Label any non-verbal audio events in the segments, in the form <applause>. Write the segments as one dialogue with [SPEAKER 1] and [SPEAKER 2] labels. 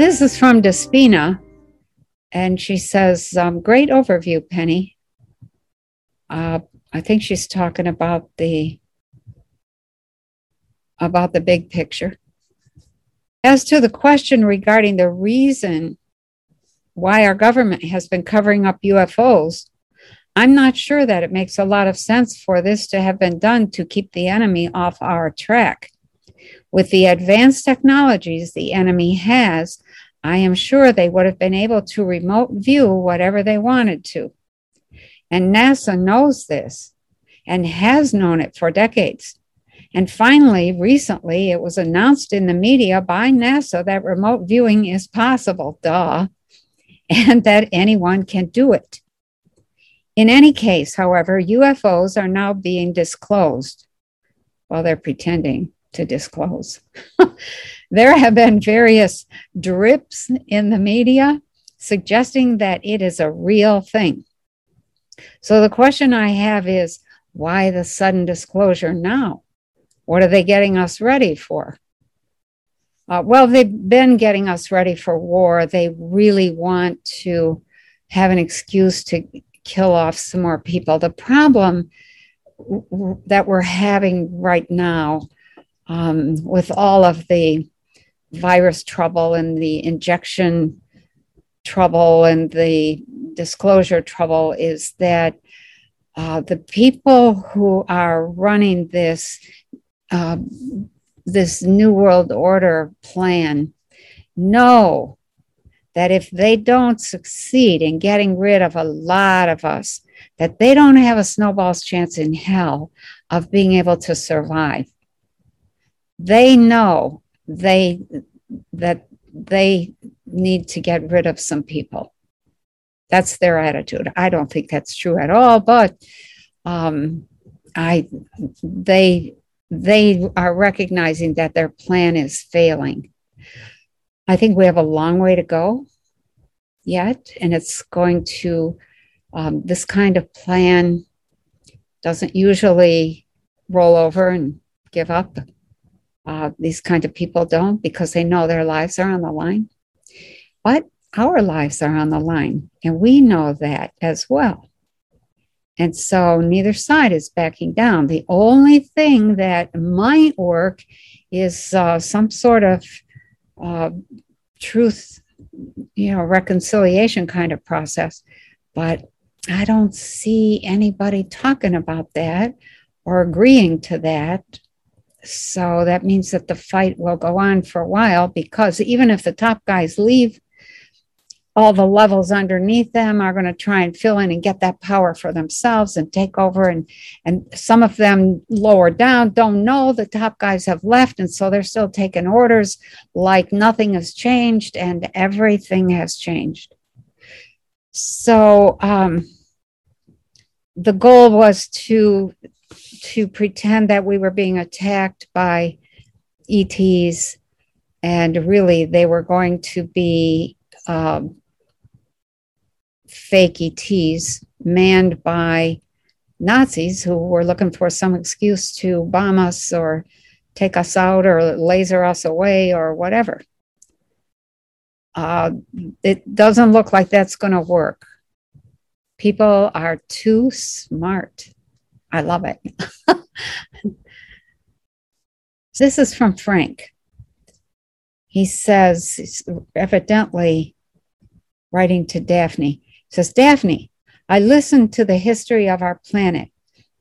[SPEAKER 1] This is from Despina, and she says, um, "Great overview, Penny." Uh, I think she's talking about the about the big picture. As to the question regarding the reason why our government has been covering up UFOs, I'm not sure that it makes a lot of sense for this to have been done to keep the enemy off our track. With the advanced technologies the enemy has, I am sure they would have been able to remote view whatever they wanted to. And NASA knows this and has known it for decades. And finally, recently, it was announced in the media by NASA that remote viewing is possible, duh, <laughs> and that anyone can do it. In any case, however, UFOs are now being disclosed. Well, they're pretending to disclose. <laughs> there have been various drips in the media suggesting that it is a real thing. So the question I have is why the sudden disclosure now? What are they getting us ready for? Uh, well, they've been getting us ready for war. They really want to have an excuse to kill off some more people. The problem that we're having right now um, with all of the virus trouble and the injection trouble and the disclosure trouble is that uh, the people who are running this uh, this new world order plan know that if they don't succeed in getting rid of a lot of us that they don't have a snowball's chance in hell of being able to survive. They know they that they need to get rid of some people. That's their attitude. I don't think that's true at all but um, i they they are recognizing that their plan is failing. I think we have a long way to go yet and it's going to um, this kind of plan doesn't usually roll over and give up uh, these kind of people don't because they know their lives are on the line. But our lives are on the line, and we know that as well. And so neither side is backing down. The only thing that might work is uh, some sort of uh, truth, you know, reconciliation kind of process. But I don't see anybody talking about that or agreeing to that so that means that the fight will go on for a while because even if the top guys leave, all the levels underneath them are going to try and fill in and get that power for themselves and take over. And and some of them lower down don't know the top guys have left. And so they're still taking orders like nothing has changed and everything has changed. So um, the goal was to to pretend that we were being attacked by ETs, and really they were going to be um, fake ETs manned by Nazis who were looking for some excuse to bomb us or take us out or laser us away or whatever. Uh, it doesn't look like that's going to work. People are too smart. I love it. <laughs> this is from Frank. He says, evidently writing to Daphne, says, Daphne, I listened to the history of our planet,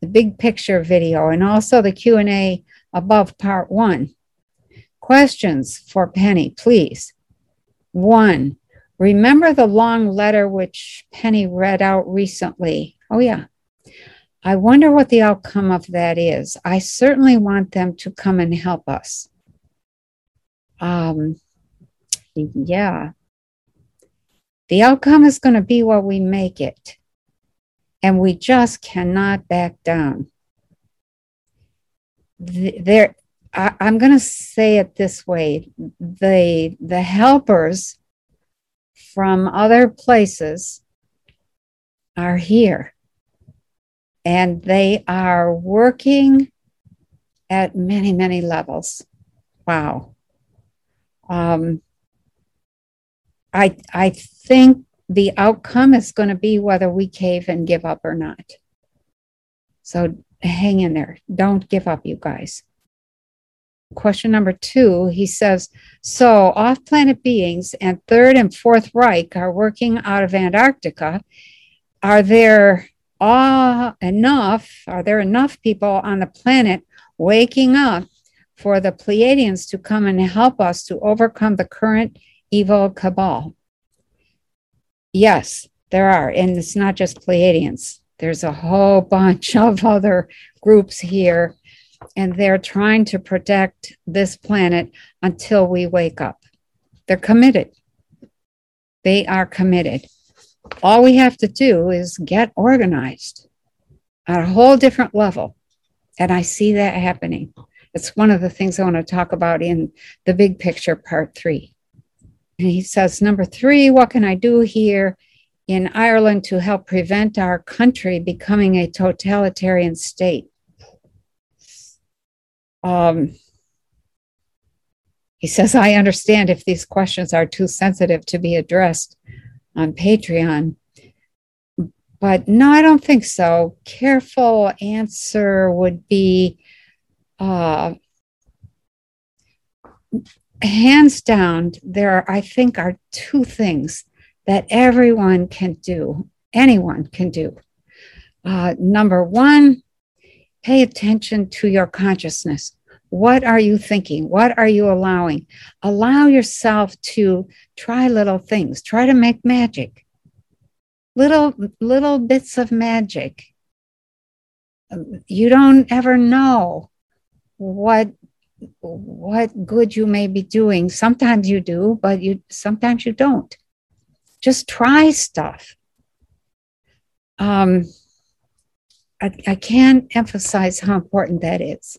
[SPEAKER 1] the big picture video, and also the Q&A above part one. Questions for Penny, please. One, remember the long letter which Penny read out recently? Oh, yeah. I wonder what the outcome of that is. I certainly want them to come and help us. Um, yeah. The outcome is going to be what we make it. And we just cannot back down. There, I, I'm going to say it this way the, the helpers from other places are here and they are working at many, many levels. Wow. Um, I I think the outcome is going to be whether we cave and give up or not. So hang in there. Don't give up, you guys. Question number two, he says, so off planet beings and Third and Fourth Reich are working out of Antarctica. Are there uh, enough, are there enough people on the planet waking up for the Pleiadians to come and help us to overcome the current evil cabal? Yes, there are. And it's not just Pleiadians, there's a whole <laughs> bunch of other groups here, and they're trying to protect this planet until we wake up. They're committed. They are committed. All we have to do is get organized at a whole different level. And I see that happening. It's one of the things I want to talk about in the big picture, part three. And he says, number three, what can I do here in Ireland to help prevent our country becoming a totalitarian state? Um, he says, I understand if these questions are too sensitive to be addressed on Patreon. But no, I don't think so. Careful answer would be uh, hands down, there, are, I think, are two things that everyone can do, anyone can do. Uh, number one, pay attention to your consciousness. What are you thinking? What are you allowing? Allow yourself to try little things, try to make magic. Little, little bits of magic. You don't ever know what what good you may be doing. Sometimes you do, but you sometimes you don't. Just try stuff. Um, I, I can't emphasize how important that is.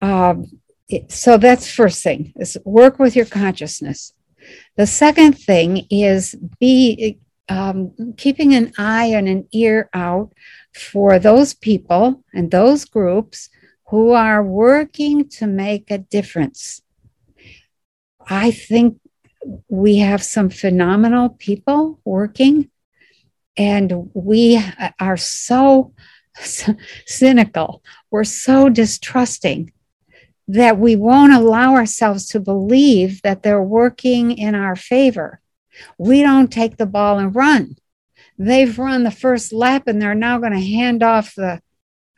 [SPEAKER 1] Um, so that's first thing is work with your consciousness. The second thing is be um, keeping an eye and an ear out for those people and those groups who are working to make a difference. I think we have some phenomenal people working, and we are so, so <laughs> cynical. We're so distrusting that we won't allow ourselves to believe that they're working in our favor. We don't take the ball and run. They've run the first lap and they're now going to hand off the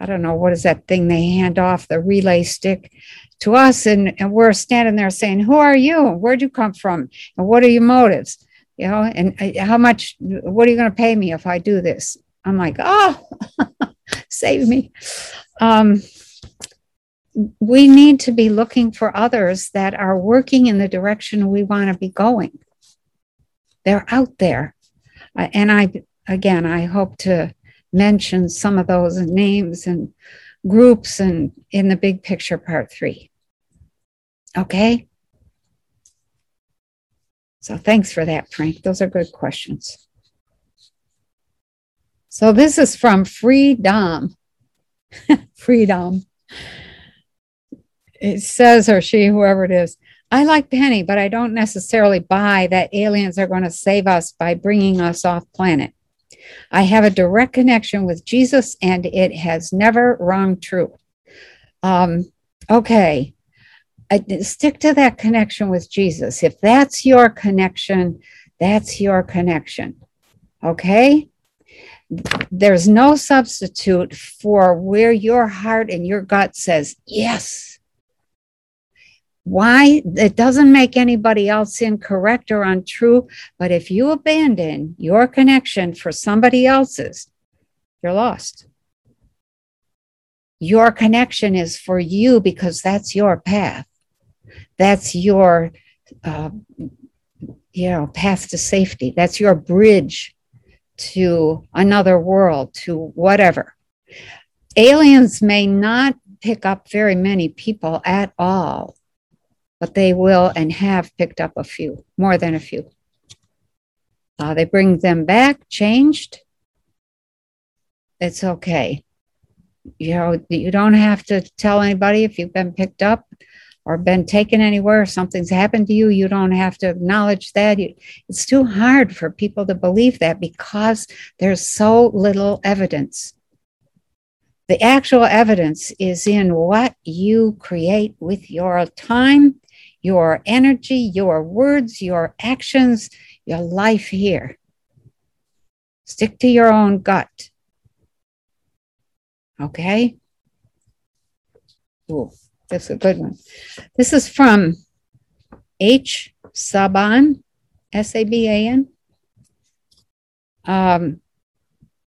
[SPEAKER 1] I don't know, what is that thing they hand off, the relay stick to us? And, and we're standing there saying, Who are you? Where'd you come from? And what are your motives? You know, and how much, what are you going to pay me if I do this? I'm like, Oh, <laughs> save me. Um, we need to be looking for others that are working in the direction we want to be going. They're out there. Uh, and I, again, I hope to mention some of those names and groups and in the big picture part three. Okay. So thanks for that, Frank. Those are good questions. So this is from Freedom. <laughs> Freedom. It says, or she, whoever it is, I like Penny, but I don't necessarily buy that aliens are going to save us by bringing us off planet. I have a direct connection with Jesus, and it has never rung true. Um, okay, I, stick to that connection with Jesus. If that's your connection, that's your connection. Okay? There's no substitute for where your heart and your gut says, yes, why? It doesn't make anybody else incorrect or untrue but if you abandon your connection for somebody else's you're lost. Your connection is for you because that's your path. That's your uh, you know path to safety. That's your bridge to another world to whatever. Aliens may not pick up very many people at all but they will and have picked up a few, more than a few. Uh, they bring them back changed. It's okay. You know, you don't have to tell anybody if you've been picked up. or been taken anywhere, something's happened to you, you don't have to acknowledge that. It's too hard for people to believe that because there's so little evidence. The actual evidence is in what you create with your time, your energy, your words, your actions, your life here. Stick to your own gut. Okay? Ooh. That's a good one. This is from H. Saban, S A B A N. Um,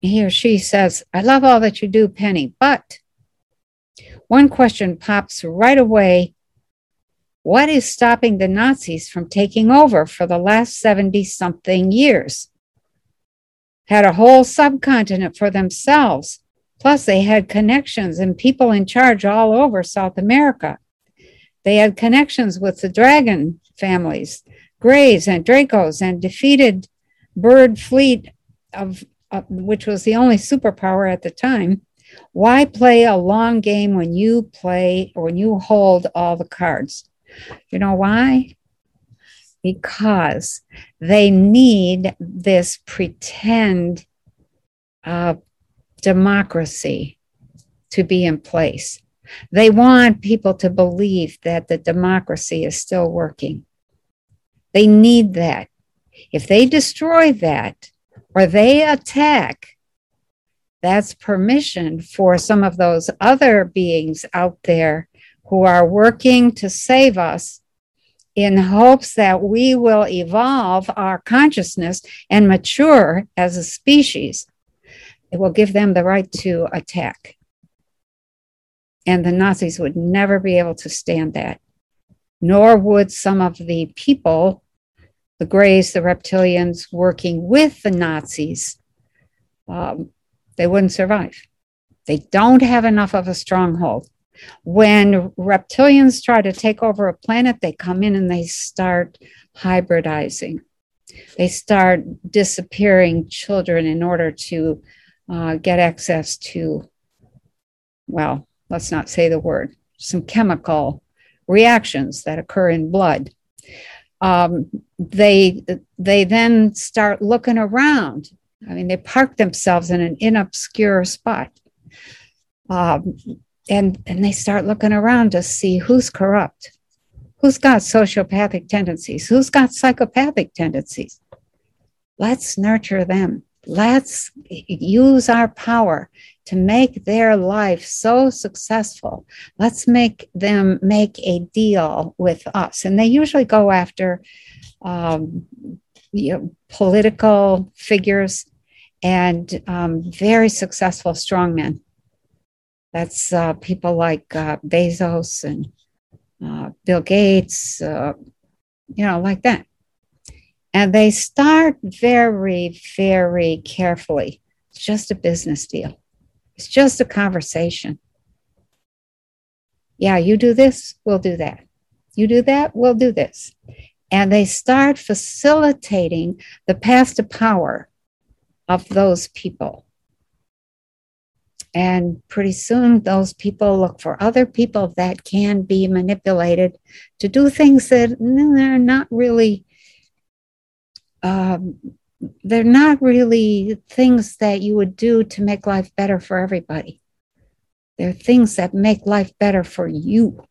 [SPEAKER 1] he or she says, I love all that you do, Penny, but one question pops right away. What is stopping the Nazis from taking over for the last 70 something years? Had a whole subcontinent for themselves Plus, they had connections and people in charge all over South America. They had connections with the dragon families, Greys and Dracos, and defeated Byrd fleet of uh, which was the only superpower at the time. Why play a long game when you play or when you hold all the cards? You know why? Because they need this pretend uh, democracy to be in place. They want people to believe that the democracy is still working. They need that. If they destroy that or they attack, that's permission for some of those other beings out there who are working to save us in hopes that we will evolve our consciousness and mature as a species it will give them the right to attack. And the Nazis would never be able to stand that, nor would some of the people, the Greys, the reptilians working with the Nazis, um, they wouldn't survive. They don't have enough of a stronghold. When reptilians try to take over a planet, they come in and they start hybridizing. They start disappearing children in order to uh, get access to, well, let's not say the word, some chemical reactions that occur in blood. Um, they they then start looking around. I mean, they park themselves in an inobscure spot, um, and and they start looking around to see who's corrupt, who's got sociopathic tendencies, who's got psychopathic tendencies. Let's nurture them let's use our power to make their life so successful. Let's make them make a deal with us. And they usually go after um, you know, political figures and um, very successful strongmen. That's uh, people like uh, Bezos and uh, Bill Gates, uh, you know, like that. And they start very, very carefully. It's just a business deal, it's just a conversation. Yeah, you do this, we'll do that. You do that, we'll do this. And they start facilitating the path to power of those people. And pretty soon, those people look for other people that can be manipulated to do things that they're not really um, they're not really things that you would do to make life better for everybody. They're things that make life better for you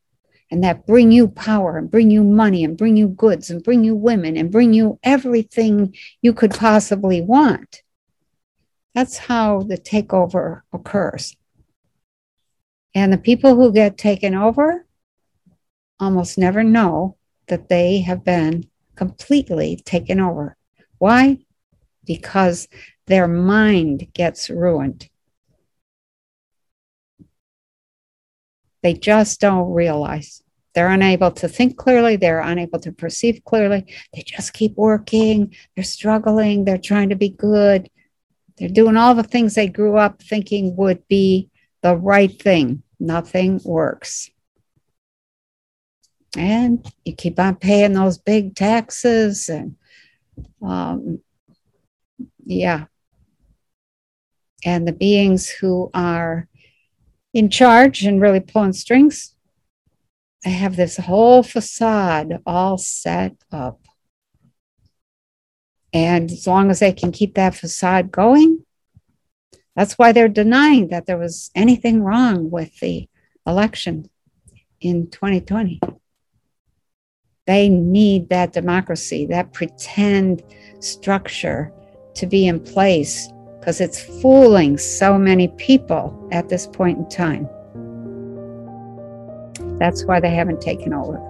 [SPEAKER 1] and that bring you power and bring you money and bring you goods and bring you women and bring you everything you could possibly want. That's how the takeover occurs. And the people who get taken over almost never know that they have been completely taken over. Why? Because their mind gets ruined. They just don't realize. They're unable to think clearly. They're unable to perceive clearly. They just keep working. They're struggling. They're trying to be good. They're doing all the things they grew up thinking would be the right thing. Nothing works. And you keep on paying those big taxes and um, yeah. And the beings who are in charge and really pulling strings, they have this whole facade all set up. And as long as they can keep that facade going, that's why they're denying that there was anything wrong with the election in 2020. They need that democracy, that pretend structure to be in place because it's fooling so many people at this point in time. That's why they haven't taken over.